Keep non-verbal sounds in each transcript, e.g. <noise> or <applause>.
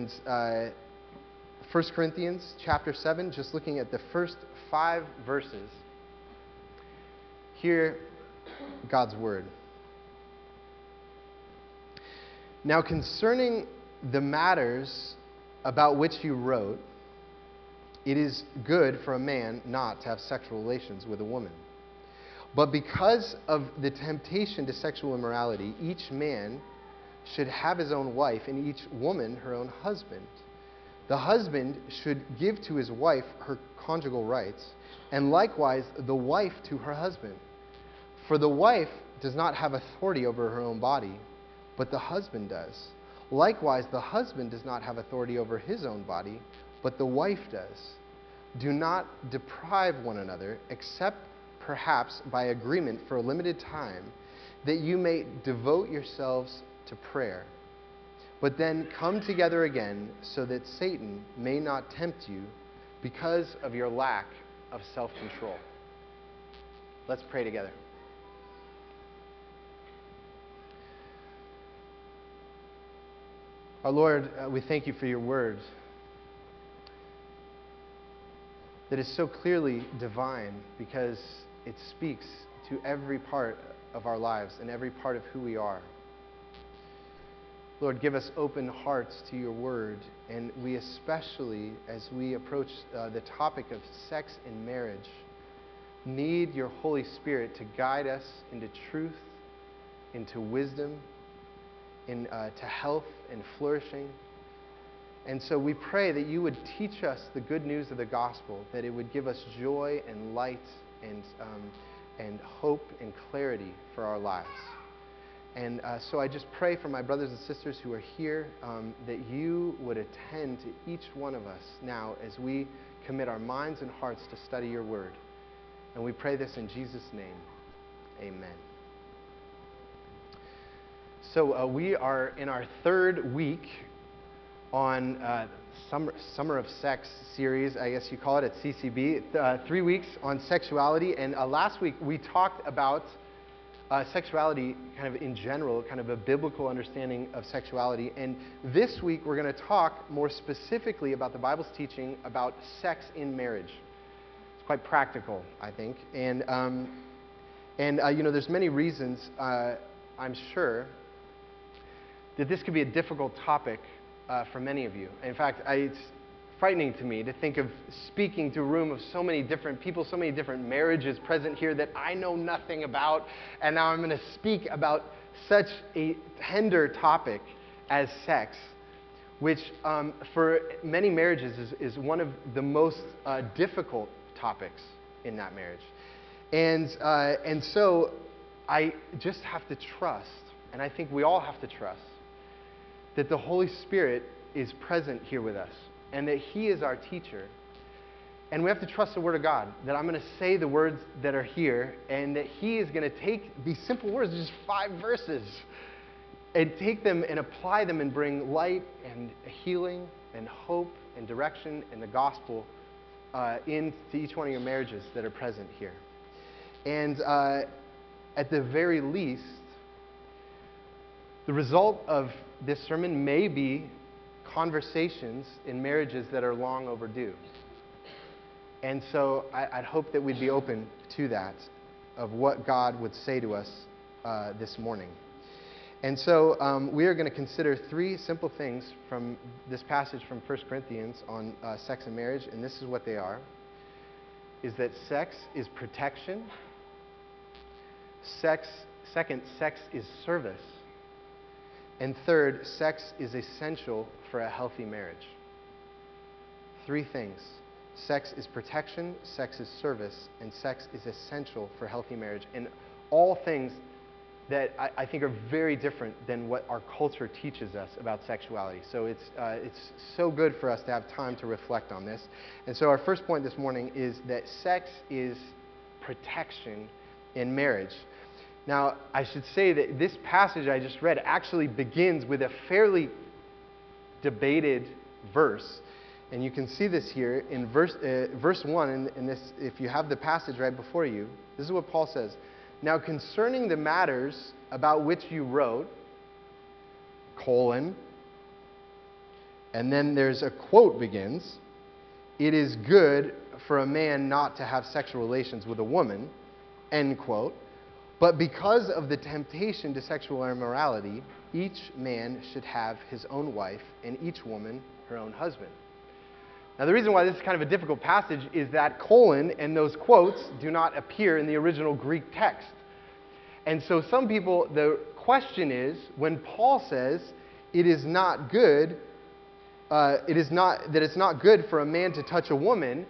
And uh, 1 Corinthians chapter 7, just looking at the first five verses. Hear God's word. Now, concerning the matters about which you wrote, it is good for a man not to have sexual relations with a woman. But because of the temptation to sexual immorality, each man should have his own wife, and each woman her own husband. The husband should give to his wife her conjugal rights, and likewise the wife to her husband. For the wife does not have authority over her own body, but the husband does. Likewise, the husband does not have authority over his own body, but the wife does. Do not deprive one another, except perhaps by agreement for a limited time, that you may devote yourselves to prayer. But then come together again so that Satan may not tempt you because of your lack of self control. Let's pray together. Our Lord, uh, we thank you for your word that is so clearly divine because it speaks to every part of our lives and every part of who we are. Lord, give us open hearts to your word, and we especially, as we approach uh, the topic of sex and marriage, need your Holy Spirit to guide us into truth, into wisdom, in, uh, to health and flourishing. And so we pray that you would teach us the good news of the gospel, that it would give us joy and light and, um, and hope and clarity for our lives. And uh, so I just pray for my brothers and sisters who are here um, that you would attend to each one of us now as we commit our minds and hearts to study your word. And we pray this in Jesus' name. Amen. So uh, we are in our third week on uh, Summer, Summer of Sex series, I guess you call it at CCB. Uh, three weeks on sexuality. And uh, last week we talked about uh, sexuality kind of in general, kind of a biblical understanding of sexuality. And this week we're going to talk more specifically about the Bible's teaching about sex in marriage. It's quite practical, I think. And, um, and uh, you know, there's many reasons, uh, I'm sure, that this could be a difficult topic uh, for many of you. In fact, I, it's frightening to me to think of speaking to a room of so many different people, so many different marriages present here that I know nothing about, and now I'm going to speak about such a tender topic as sex, which um, for many marriages is, is, one of the most uh, difficult topics in that marriage. And, uh, and so I just have to trust, and I think we all have to trust, that the Holy Spirit is present here with us and that He is our teacher. And we have to trust the Word of God, that I'm going to say the words that are here, and that He is going to take these simple words, just five verses, and take them and apply them and bring light and healing and hope and direction and the gospel uh, into each one of your marriages that are present here. And uh, at the very least, the result of this sermon may be conversations in marriages that are long overdue. And so I, would hope that we'd be open to that, of what God would say to us uh, this morning. And so um, we are going to consider three simple things from this passage from 1 Corinthians on uh, sex and marriage, and this is what they are. Is that sex is protection. Sex, second, sex is service. And third, sex is essential for a healthy marriage. Three things sex is protection, sex is service, and sex is essential for healthy marriage. And all things that I, I, think are very different than what our culture teaches us about sexuality. So it's, uh, it's so good for us to have time to reflect on this. And so our first point this morning is that sex is protection in marriage. Now, I should say that this passage I just read actually begins with a fairly debated verse. And you can see this here in verse, uh, verse 1, in, in this, if you have the passage right before you. This is what Paul says. Now, concerning the matters about which you wrote, colon, And then there's a quote begins It is good for a man not to have sexual relations with a woman, end quote. But because of the temptation to sexual immorality, each man should have his own wife, and each woman her own husband. Now, the reason why this is kind of a difficult passage is that colon and those quotes do not appear in the original Greek text. And so, some people, the question is when Paul says it is not good, uh, it is not, that it's not good for a man to touch a woman,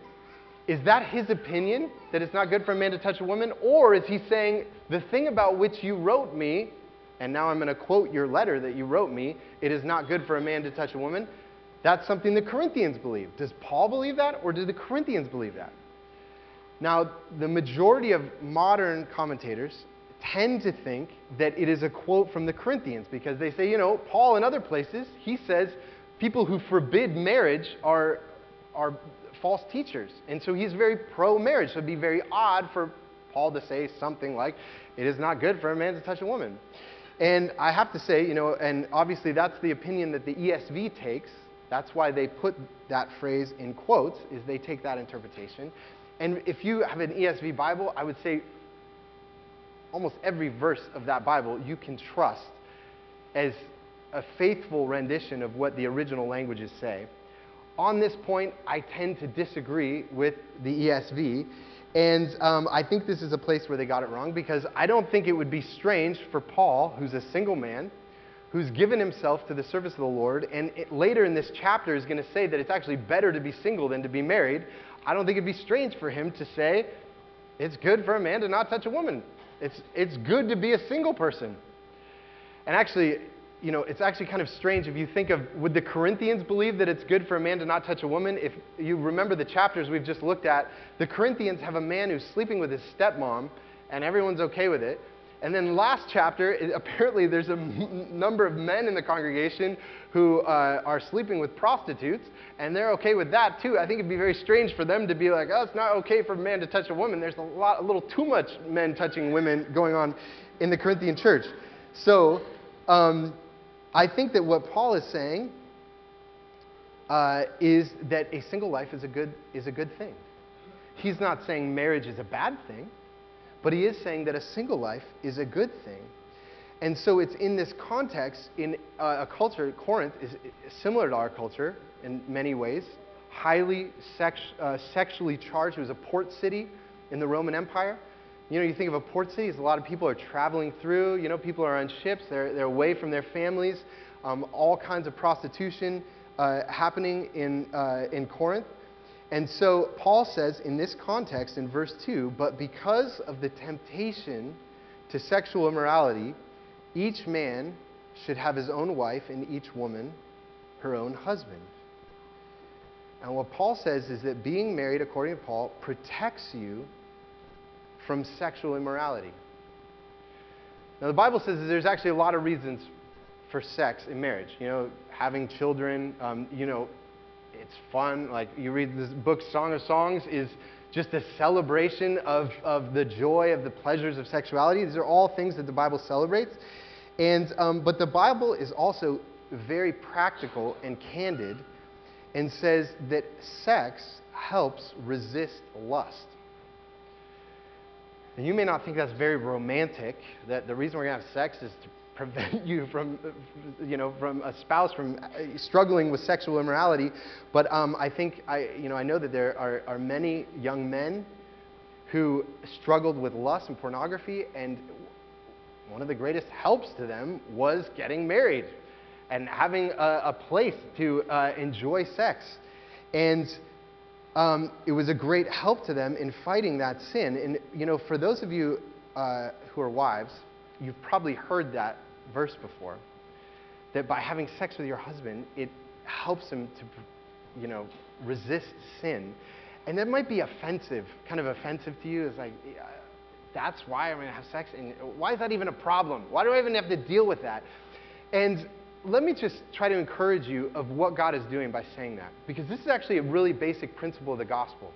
is that his opinion that it's not good for a man to touch a woman? Or is he saying, the thing about which you wrote me, and now I'm going to quote your letter that you wrote me, it is not good for a man to touch a woman? That's something the Corinthians believe. Does Paul believe that, or do the Corinthians believe that? Now, the majority of modern commentators tend to think that it is a quote from the Corinthians because they say, you know, Paul in other places, he says people who forbid marriage are, are false teachers. And so he's very pro marriage. So it'd be very odd for Paul to say something like, it is not good for a man to touch a woman. And I have to say, you know, and obviously that's the opinion that the ESV takes. That's why they put that phrase in quotes, is they take that interpretation. And if you have an ESV Bible, I would say almost every verse of that Bible you can trust as a faithful rendition of what the original languages say. On this point, I tend to disagree with the ESV. And um, I think this is a place where they got it wrong because I don't think it would be strange for Paul, who's a single man, who's given himself to the service of the Lord, and it, later in this chapter is going to say that it's actually better to be single than to be married. I don't think it'd be strange for him to say it's good for a man to not touch a woman. It's, it's good to be a single person. And actually, you know, it's actually kind of strange if you think of would the Corinthians believe that it's good for a man to not touch a woman? If you remember the chapters we've just looked at, the Corinthians have a man who's sleeping with his stepmom, and everyone's okay with it. And then last chapter, <laughs> apparently there's a number of men in the congregation who uh, are sleeping with prostitutes, and they're okay with that too. I think it'd be very strange for them to be like, oh, it's not okay for a man to touch a woman. There's a lot, a little too much men touching women going on in the Corinthian church. So, um, I think that what Paul is saying uh, is that a single life is a, good, is a good thing. He's not saying marriage is a bad thing, but he is saying that a single life is a good thing. And so it's in this context, in uh, a culture, Corinth is similar to our culture in many ways, highly sex, uh, sexually charged. It was a port city in the Roman Empire. You know, you think of a port city, a lot of people are traveling through. You know, people are on ships, they're, they're away from their families. Um, all kinds of prostitution uh, happening in, uh, in Corinth. And so Paul says in this context, in verse 2, but because of the temptation to sexual immorality, each man should have his own wife and each woman her own husband. And what Paul says is that being married, according to Paul, protects you from sexual immorality. Now, the Bible says that there's actually a lot of reasons for sex in marriage. You know, having children, um, you know, it's fun. Like, you read this book, Song of Songs, is just a celebration of, of the joy, of the pleasures of sexuality. These are all things that the Bible celebrates. And, um, but the Bible is also very practical and candid and says that sex helps resist lust. And you may not think that's very romantic, that the reason we're going to have sex is to prevent <laughs> you from, you know, from a spouse from uh, struggling with sexual immorality. But um, I think, I, you know, I know that there are, are many young men who struggled with lust and pornography, and one of the greatest helps to them was getting married and having a, a place to uh, enjoy sex. And um, it was a great help to them in fighting that sin. And, you know, for those of you uh, who are wives, you've probably heard that verse before that by having sex with your husband, it helps him to, you know, resist sin. And that might be offensive, kind of offensive to you. It's like, that's why I'm going to have sex. And why is that even a problem? Why do I even have to deal with that? And let me just try to encourage you of what God is doing by saying that, because this is actually a really basic principle of the gospel.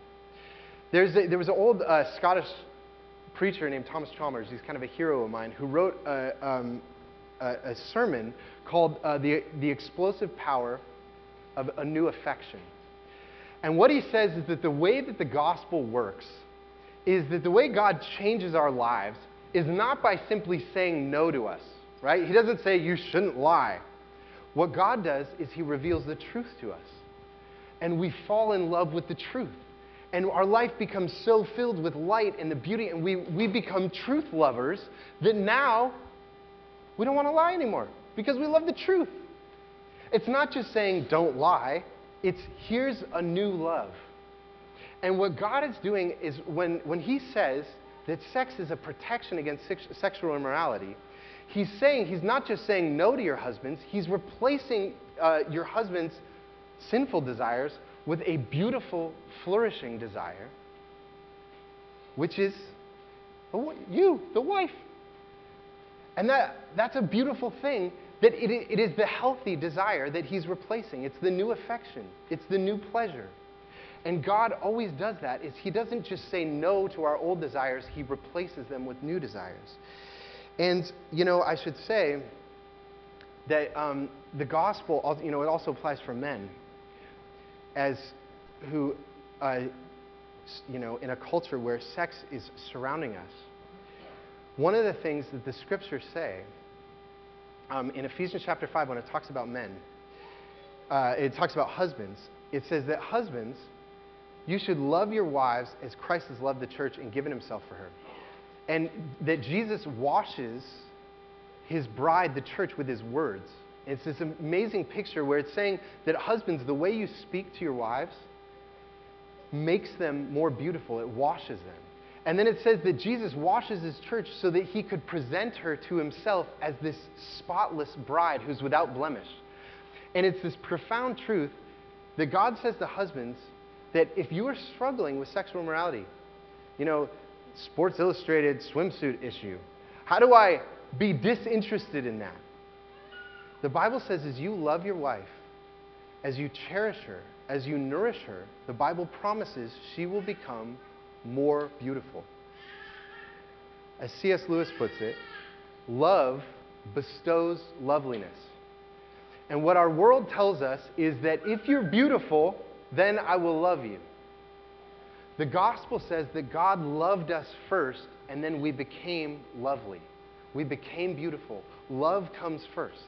There's a, there was an old uh, Scottish preacher named Thomas Chalmers. He's kind of a hero of mine who wrote a, um, a, a sermon called uh, the, the Expulsive Power of a new affection. And what he says is that the way that the gospel works is that the way God changes our lives is not by simply saying no to us, right? He doesn't say you shouldn't lie. What God does is he reveals the truth to us. And we fall in love with the truth. And our life becomes so filled with light and the beauty, and we, we become truth lovers that now we don't want to lie anymore because we love the truth. It's not just saying don't lie, it's here's a new love. And what God is doing is when, when He says that sex is a protection against sex, sexual immorality, He's saying, He's not just saying no to your husbands, He's replacing uh, your husband's sinful desires with a beautiful, flourishing desire, which is you, the wife. And that, that's a beautiful thing that it, it is the healthy desire that he's replacing. It's the new affection, it's the new pleasure. And God always does that is he doesn't just say no to our old desires, he replaces them with new desires. And, you know, I should say that um, the gospel, you know, it also applies for men as who, uh, you know, in a culture where sex is surrounding us. One of the things that the scriptures say um, in Ephesians chapter 5, when it talks about men, uh, it talks about husbands. It says that husbands, you should love your wives as Christ has loved the church and given himself for her. And that Jesus washes his bride, the church, with his words. It's this amazing picture where it's saying that husbands, the way you speak to your wives makes them more beautiful, it washes them. And then it says that Jesus washes his church so that he could present her to himself as this spotless bride who's without blemish. And it's this profound truth that God says to husbands that if you are struggling with sexual immorality, you know, Sports Illustrated swimsuit issue, how do I be disinterested in that? The Bible says as you love your wife, as you cherish her, as you nourish her, the Bible promises she will become more beautiful. As C.S. Lewis puts it, love bestows loveliness. And what our world tells us is that if you're beautiful, then I will love you. The gospel says that God loved us first, and then we became lovely. We became beautiful. Love comes first.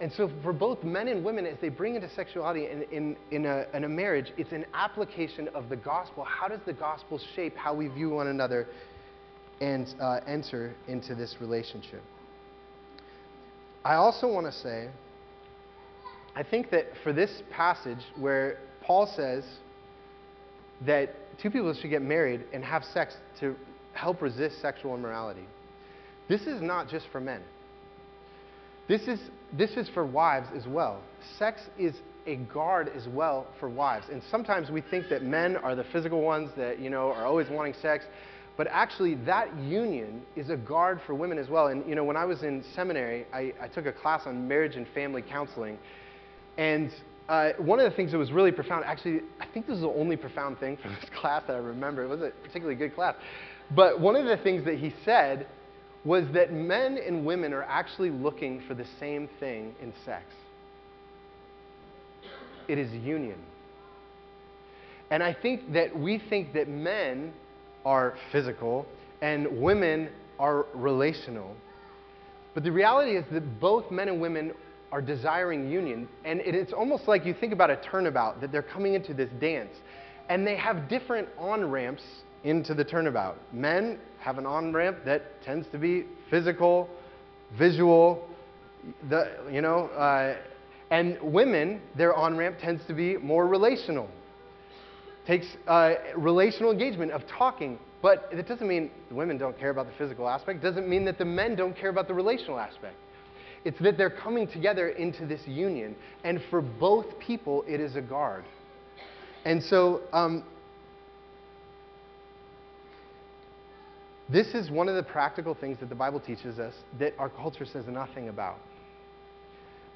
And so, for both men and women, as they bring into sexuality in, in, in, a, in a marriage, it's an application of the gospel. How does the gospel shape how we view one another and uh, enter into this relationship? I also want to say, I think that for this passage where Paul says that two people should get married and have sex to help resist sexual immorality, this is not just for men. This is, this is for wives as well. Sex is a guard as well for wives. And sometimes we think that men are the physical ones that, you know, are always wanting sex. But actually, that union is a guard for women as well. And, you know, when I was in seminary, I, I took a class on marriage and family counseling. And uh, one of the things that was really profound, actually, I think this is the only profound thing from this <laughs> class that I remember. It was a particularly good class. But one of the things that he said was that men and women are actually looking for the same thing in sex it is union. And I think that we think that men are physical and women are relational. But the reality is that both men and women are desiring union. And it's almost like you think about a turnabout, that they're coming into this dance. And they have different on ramps into the turnabout. Men have an on ramp that tends to be physical, visual, the, you know, uh, and women, their on ramp tends to be more relational. Takes uh, relational engagement of talking, but it doesn't mean the women don't care about the physical aspect. Doesn't mean that the men don't care about the relational aspect. It's that they're coming together into this union, and for both people, it is a guard. And so, um, This is one of the practical things that the Bible teaches us that our culture says nothing about.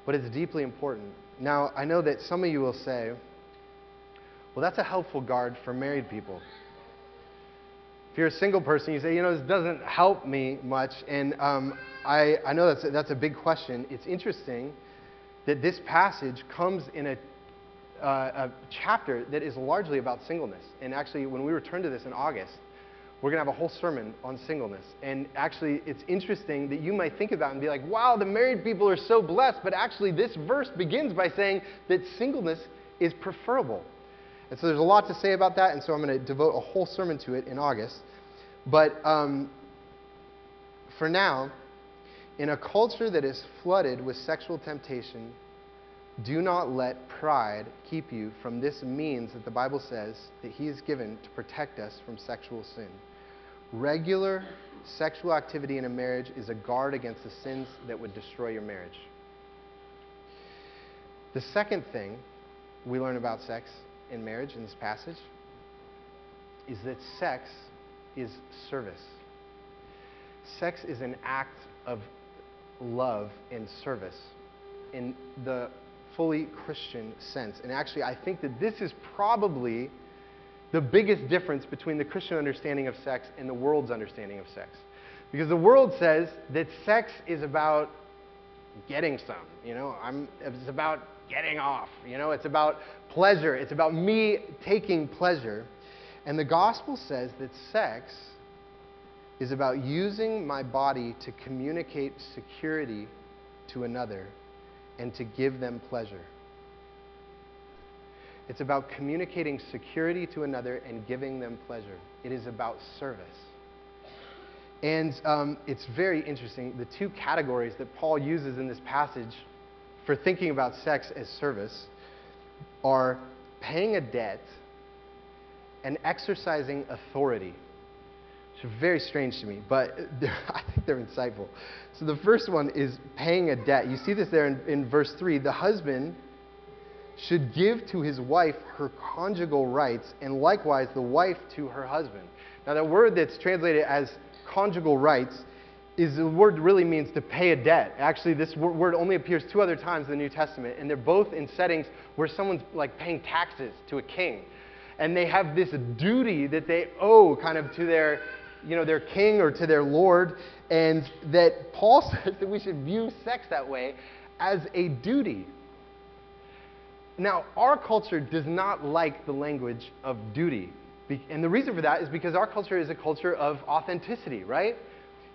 But it's deeply important. Now, I know that some of you will say, well, that's a helpful guard for married people. If you're a single person, you say, you know, this doesn't help me much. And um, I, I know that's a, that's a big question. It's interesting that this passage comes in a uh, a chapter that is largely about singleness. And actually, when we return to this in August, we're going to have a whole sermon on singleness. And actually, it's interesting that you might think about and be like, wow, the married people are so blessed. But actually, this verse begins by saying that singleness is preferable. And so there's a lot to say about that. And so I'm going to devote a whole sermon to it in August. But um, for now, in a culture that is flooded with sexual temptation, do not let pride keep you from this means that the Bible says that He has given to protect us from sexual sin. Regular sexual activity in a marriage is a guard against the sins that would destroy your marriage. The second thing we learn about sex in marriage in this passage is that sex is service. Sex is an act of love and service in the fully Christian sense. And actually, I think that this is probably the biggest difference between the Christian understanding of sex and the world's understanding of sex. Because the world says that sex is about getting some, you know, I'm, it's about getting off, you know, it's about pleasure, it's about me taking pleasure. And the gospel says that sex is about using my body to communicate security to another and to give them pleasure. It's about communicating security to another and giving them pleasure. It is about service. And um, it's very interesting. The two categories that Paul uses in this passage for thinking about sex as service are paying a debt and exercising authority. Which are very strange to me, but <laughs> I think they're insightful. So the first one is paying a debt. You see this there in, in verse 3. The husband should give to his wife her conjugal rights, and likewise the wife to her husband. Now, the word that's translated as conjugal rights is the word really means to pay a debt. Actually, this word only appears two other times in the New Testament, and they're both in settings where someone's like paying taxes to a king. And they have this duty that they owe kind of to their, you know, their king or to their lord, and that Paul <laughs> says that we should view sex that way as a duty. Now, our culture does not like the language of duty. And the reason for that is because our culture is a culture of authenticity, right?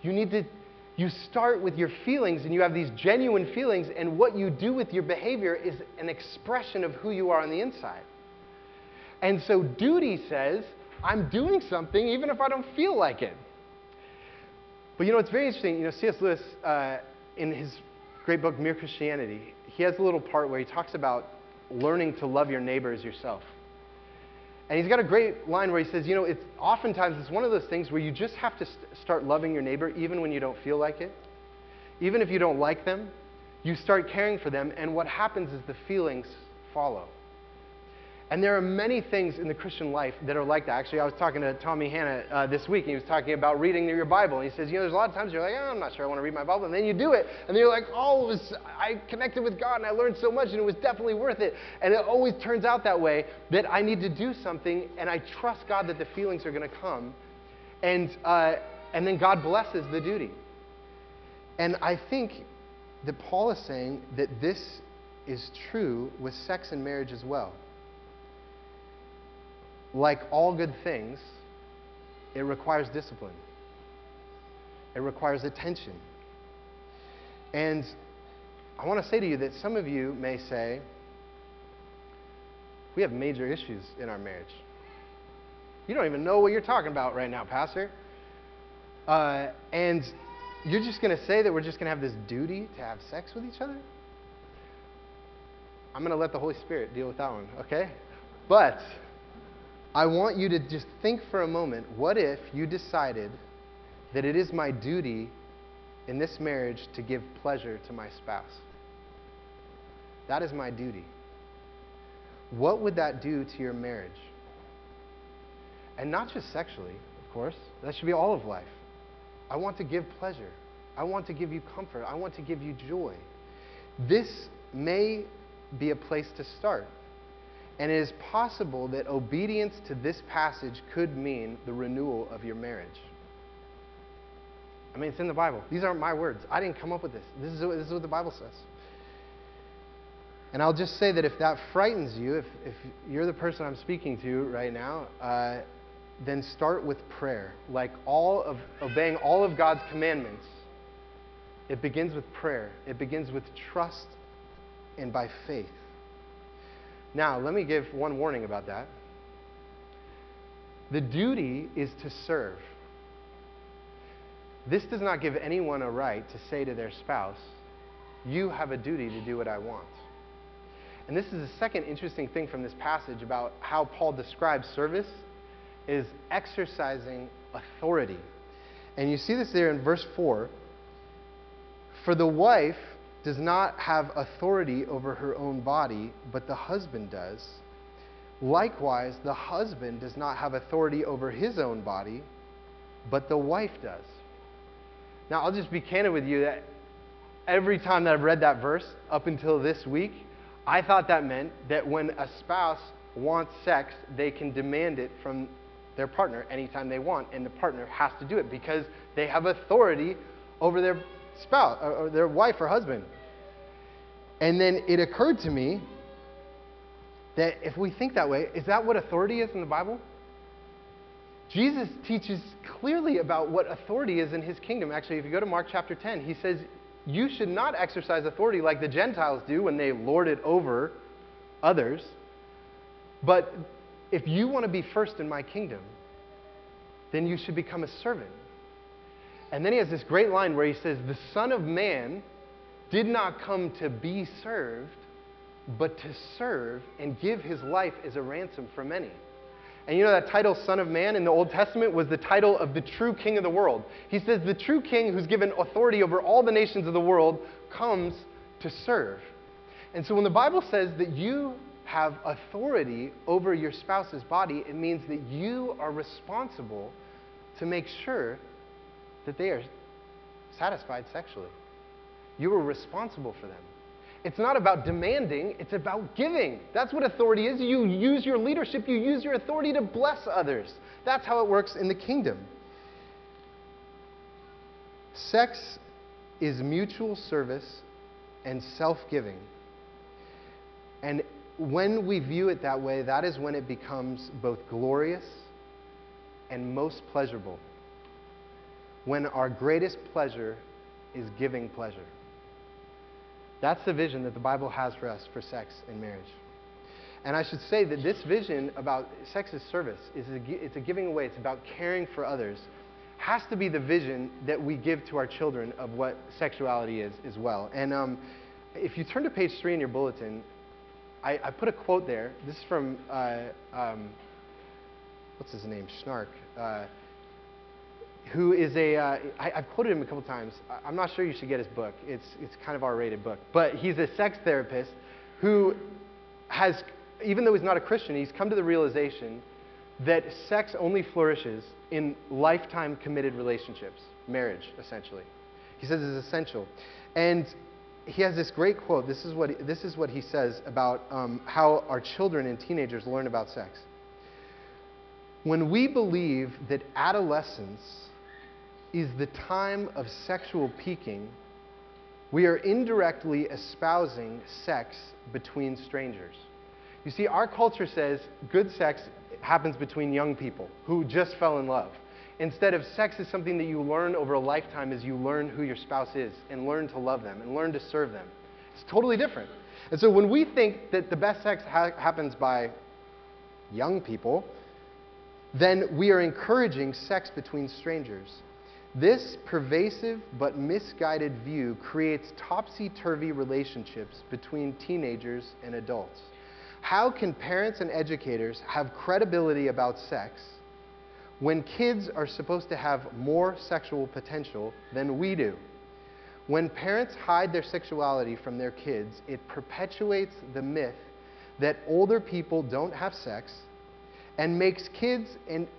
You need to, you start with your feelings and you have these genuine feelings, and what you do with your behavior is an expression of who you are on the inside. And so duty says, I'm doing something even if I don't feel like it. But you know, it's very interesting. You know, C.S. Lewis, uh, in his great book, Mere Christianity, he has a little part where he talks about learning to love your neighbor as yourself. And he's got a great line where he says, you know, it's oftentimes it's one of those things where you just have to st- start loving your neighbor even when you don't feel like it. Even if you don't like them, you start caring for them, and what happens is the feelings follow. And there are many things in the Christian life that are like that. Actually, I was talking to Tommy Hanna uh, this week, and he was talking about reading your Bible. And he says, you know, there's a lot of times you're like, oh, I'm not sure I want to read my Bible. And then you do it, and then you're like, oh, was, I connected with God, and I learned so much, and it was definitely worth it. And it always turns out that way, that I need to do something, and I trust God that the feelings are going to come. And, uh, and then God blesses the duty. And I think that Paul is saying that this is true with sex and marriage as well like all good things, it requires discipline. It requires attention. And I want to say to you that some of you may say, we have major issues in our marriage. You don't even know what you're talking about right now, Pastor. Uh, and you're just going to say that we're just going to have this duty to have sex with each other? I'm going to let the Holy Spirit deal with that one, okay? But I want you to just think for a moment what if you decided that it is my duty in this marriage to give pleasure to my spouse? That is my duty. What would that do to your marriage? And not just sexually, of course. That should be all of life. I want to give pleasure. I want to give you comfort. I want to give you joy. This may be a place to start. And it is possible that obedience to this passage could mean the renewal of your marriage. I mean, it's in the Bible. These aren't my words. I didn't come up with this. This is, this is what the Bible says. And I'll just say that if that frightens you, if, if you're the person I'm speaking to right now, uh, then start with prayer. Like all of obeying all of God's commandments, it begins with prayer. It begins with trust and by faith. Now, let me give one warning about that. The duty is to serve. This does not give anyone a right to say to their spouse, You have a duty to do what I want. And this is the second interesting thing from this passage about how Paul describes service is exercising authority. And you see this there in verse 4. For the wife does not have authority over her own body, but the husband does. Likewise, the husband does not have authority over his own body, but the wife does. Now, I'll just be candid with you that every time that I've read that verse up until this week, I thought that meant that when a spouse wants sex, they can demand it from their partner anytime they want, and the partner has to do it because they have authority over their spouse uh, or their wife or husband. And then it occurred to me that if we think that way, is that what authority is in the Bible? Jesus teaches clearly about what authority is in his kingdom. Actually, if you go to Mark chapter 10, he says, You should not exercise authority like the Gentiles do when they lord it over others. But if you want to be first in my kingdom, then you should become a servant. And then he has this great line where he says, The Son of Man did not come to be served, but to serve and give his life as a ransom for many. And you know that title, Son of Man, in the Old Testament was the title of the true king of the world. He says the true king who's given authority over all the nations of the world comes to serve. And so when the Bible says that you have authority over your spouse's body, it means that you are responsible to make sure that they are satisfied sexually. You are responsible for them. It's not about demanding, it's about giving. That's what authority is. You use your leadership, you use your authority to bless others. That's how it works in the kingdom. Sex is mutual service and self giving. And when we view it that way, that is when it becomes both glorious and most pleasurable. When our greatest pleasure is giving pleasure. That's the vision that the Bible has for us for sex and marriage. And I should say that this vision about sex as service is a, it's a giving away, it's about caring for others, has to be the vision that we give to our children of what sexuality is as well. And um, if you turn to page three in your bulletin, I, I put a quote there. This is from, uh, um, what's his name? Schnarch. Uh, who is a uh, I, I've quoted him a couple times. I'm not sure you should get his book. It's, it's kind of R-rated book. But he's a sex therapist who has, even though he's not a Christian, he's come to the realization that sex only flourishes in lifetime committed relationships, marriage, essentially. He says it's essential. And he has this great quote. This is what, this is what he says about um, how our children and teenagers learn about sex. When we believe that adolescence is the time of sexual peaking, we are indirectly espousing sex between strangers. You see, our culture says good sex happens between young people who just fell in love. Instead of sex is something that you learn over a lifetime as you learn who your spouse is and learn to love them and learn to serve them. It's totally different. And so when we think that the best sex ha- happens by young people, then we are encouraging sex between strangers. This pervasive but misguided view creates topsy turvy relationships between teenagers and adults. How can parents and educators have credibility about sex when kids are supposed to have more sexual potential than we do? When parents hide their sexuality from their kids, it perpetuates the myth that older people don't have sex and makes kids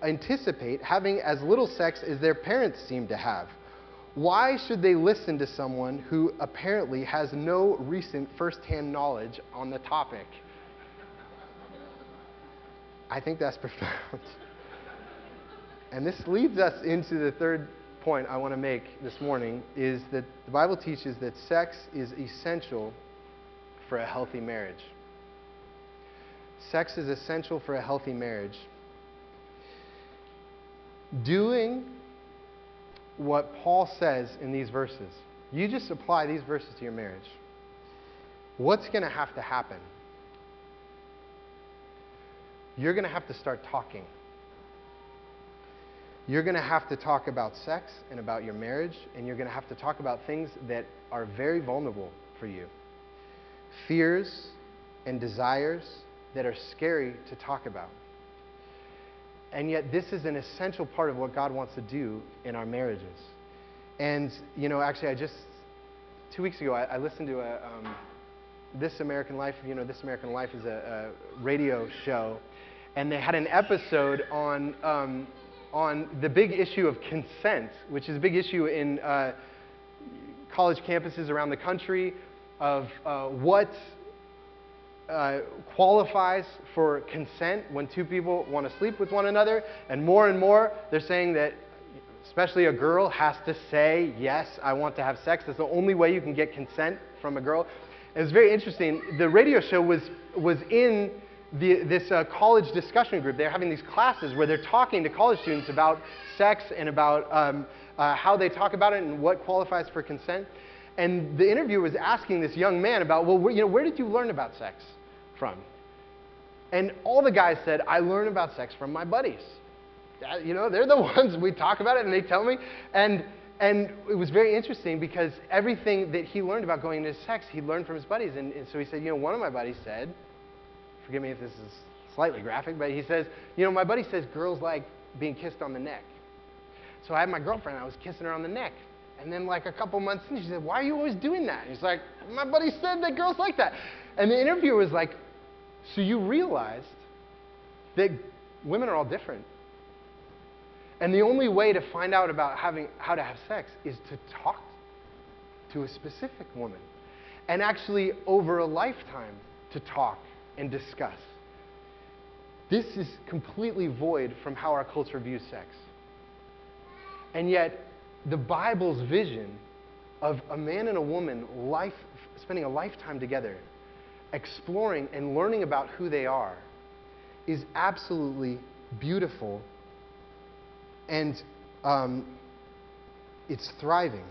anticipate having as little sex as their parents seem to have. Why should they listen to someone who apparently has no recent firsthand knowledge on the topic? I think that's <laughs> profound. And this leads us into the third point I want to make this morning is that the Bible teaches that sex is essential for a healthy marriage. Sex is essential for a healthy marriage. Doing what Paul says in these verses, you just apply these verses to your marriage. What's going to have to happen? You're going to have to start talking. You're going to have to talk about sex and about your marriage, and you're going to have to talk about things that are very vulnerable for you fears and desires that are scary to talk about. And yet, this is an essential part of what God wants to do in our marriages. And, you know, actually, I just, two weeks ago, I, I listened to a, um, This American Life. You know, This American Life is a, a radio show. And they had an episode on, um, on the big issue of consent, which is a big issue in uh, college campuses around the country of uh, what uh, qualifies for consent when two people want to sleep with one another. And more and more, they're saying that, especially a girl, has to say, Yes, I want to have sex. That's the only way you can get consent from a girl. It was very interesting. The radio show was, was in the, this uh, college discussion group. They're having these classes where they're talking to college students about sex and about um, uh, how they talk about it and what qualifies for consent. And the interviewer was asking this young man about, well, wh- you know, where did you learn about sex from? And all the guys said, I learn about sex from my buddies. You know, they're the <laughs> ones we talk about it and they tell me. And, and it was very interesting because everything that he learned about going into sex, he learned from his buddies. And, and so he said, you know, one of my buddies said, forgive me if this is slightly graphic, but he says, you know, my buddy says girls like being kissed on the neck. So I had my girlfriend, I was kissing her on the neck. And then, like a couple months in, she said, Why are you always doing that? And he's like, My buddy said that girls like that. And the interviewer was like, So you realized that women are all different. And the only way to find out about having, how to have sex is to talk to a specific woman. And actually, over a lifetime, to talk and discuss. This is completely void from how our culture views sex. And yet, the Bible's vision of a man and a woman life, spending a lifetime together, exploring and learning about who they are, is absolutely beautiful and um, it's thriving,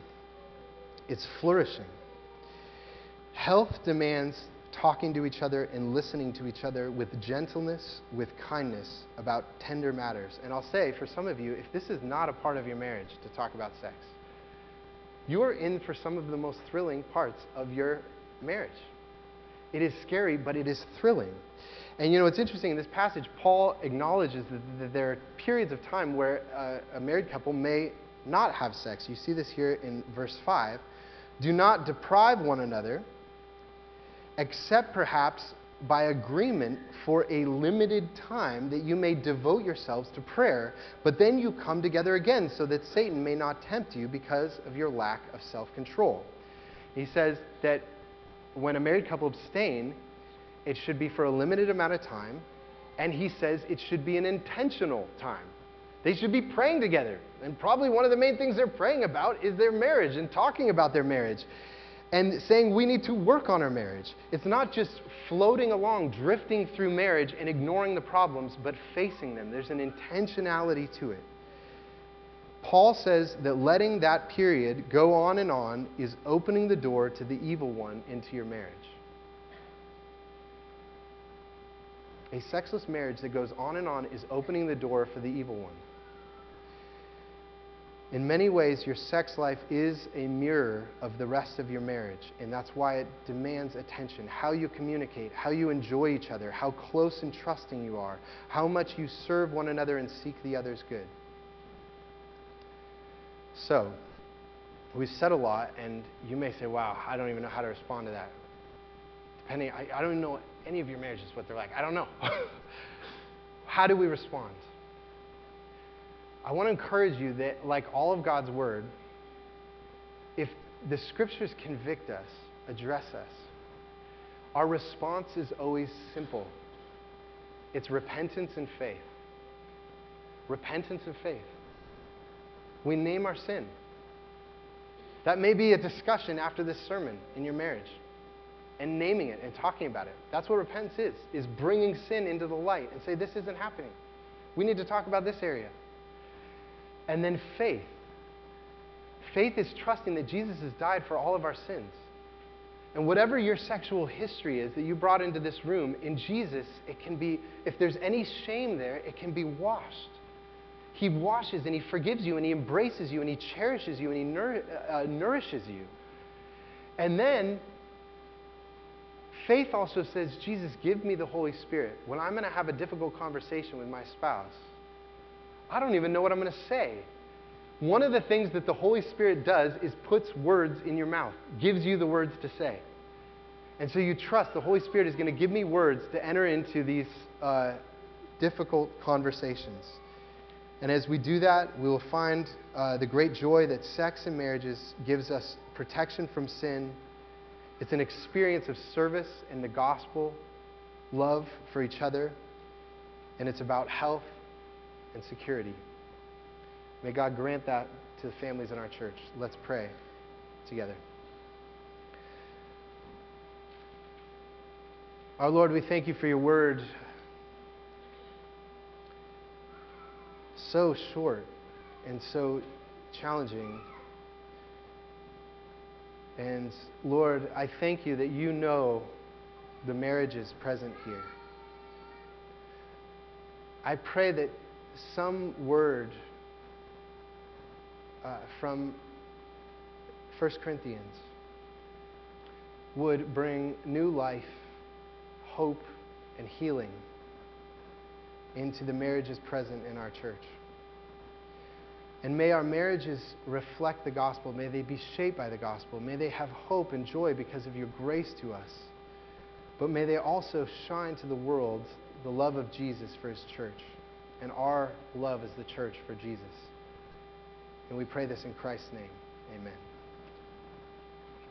it's flourishing. Health demands talking to each other and listening to each other with gentleness, with kindness about tender matters. And I'll say, for some of you, if this is not a part of your marriage to talk about sex, you are in for some of the most thrilling parts of your marriage. It is scary, but it is thrilling. And you know, it's interesting in this passage, Paul acknowledges that, there are periods of time where uh, a married couple may not have sex. You see this here in verse 5. Do not deprive one another except perhaps by agreement for a limited time that you may devote yourselves to prayer, but then you come together again so that Satan may not tempt you because of your lack of self control. He says that when a married couple abstain, it should be for a limited amount of time, and he says it should be an intentional time. They should be praying together. And probably one of the main things they're praying about is their marriage and talking about their marriage and saying we need to work on our marriage. It's not just floating along, drifting through marriage and ignoring the problems, but facing them. There's an intentionality to it. Paul says that letting that period go on and on is opening the door to the evil one into your marriage. A sexless marriage that goes on and on is opening the door for the evil one. In many ways, your sex life is a mirror of the rest of your marriage, and that's why it demands attention. How you communicate, how you enjoy each other, how close and trusting you are, how much you serve one another and seek the other's good. So, we've said a lot, and you may say, wow, I don't even know how to respond to that. Depending, I, I don't even know any of your marriages, what they're like. I don't know. <laughs> how do we respond? I want to encourage you that, like all of God's Word, if the Scriptures convict us, address us, our response is always simple it's repentance and faith. Repentance and faith. We name our sin. That may be a discussion after this sermon in your marriage. and naming it and talking about it. That's what repentance is, is bringing sin into the light and say, this isn't happening. We need to talk about this area. And then faith. Faith is trusting that Jesus has died for all of our sins. And whatever your sexual history is that you brought into this room, in Jesus, it can be, if there's any shame there, it can be washed. He washes and He forgives you and He embraces you and He cherishes you and He nour- uh, nourishes you. And then faith also says, Jesus, give me the Holy Spirit. When I'm going to have a difficult conversation with my spouse, I don't even know what I'm going to say. One of the things that the Holy Spirit does is puts words in your mouth, gives you the words to say. And so you trust the Holy Spirit is going to give me words to enter into these uh, difficult conversations. And as we do that, we will find uh, the great joy that sex and marriages gives us protection from sin. It's an experience of service in the gospel, love for each other, and it's about health and security. May God grant that to the families in our church. Let's pray together. Our Lord, we thank you for your word. So short and so challenging. And Lord, I thank you that you know the marriages present here. I pray that some word uh, from 1 Corinthians would bring new life, hope, and healing into the marriages present in our church. And may our marriages reflect the gospel. May they be shaped by the gospel. May they have hope and joy because of your grace to us. But may they also shine to the world the love of Jesus for his church and our love as the church for Jesus. And we pray this in Christ's name. Amen.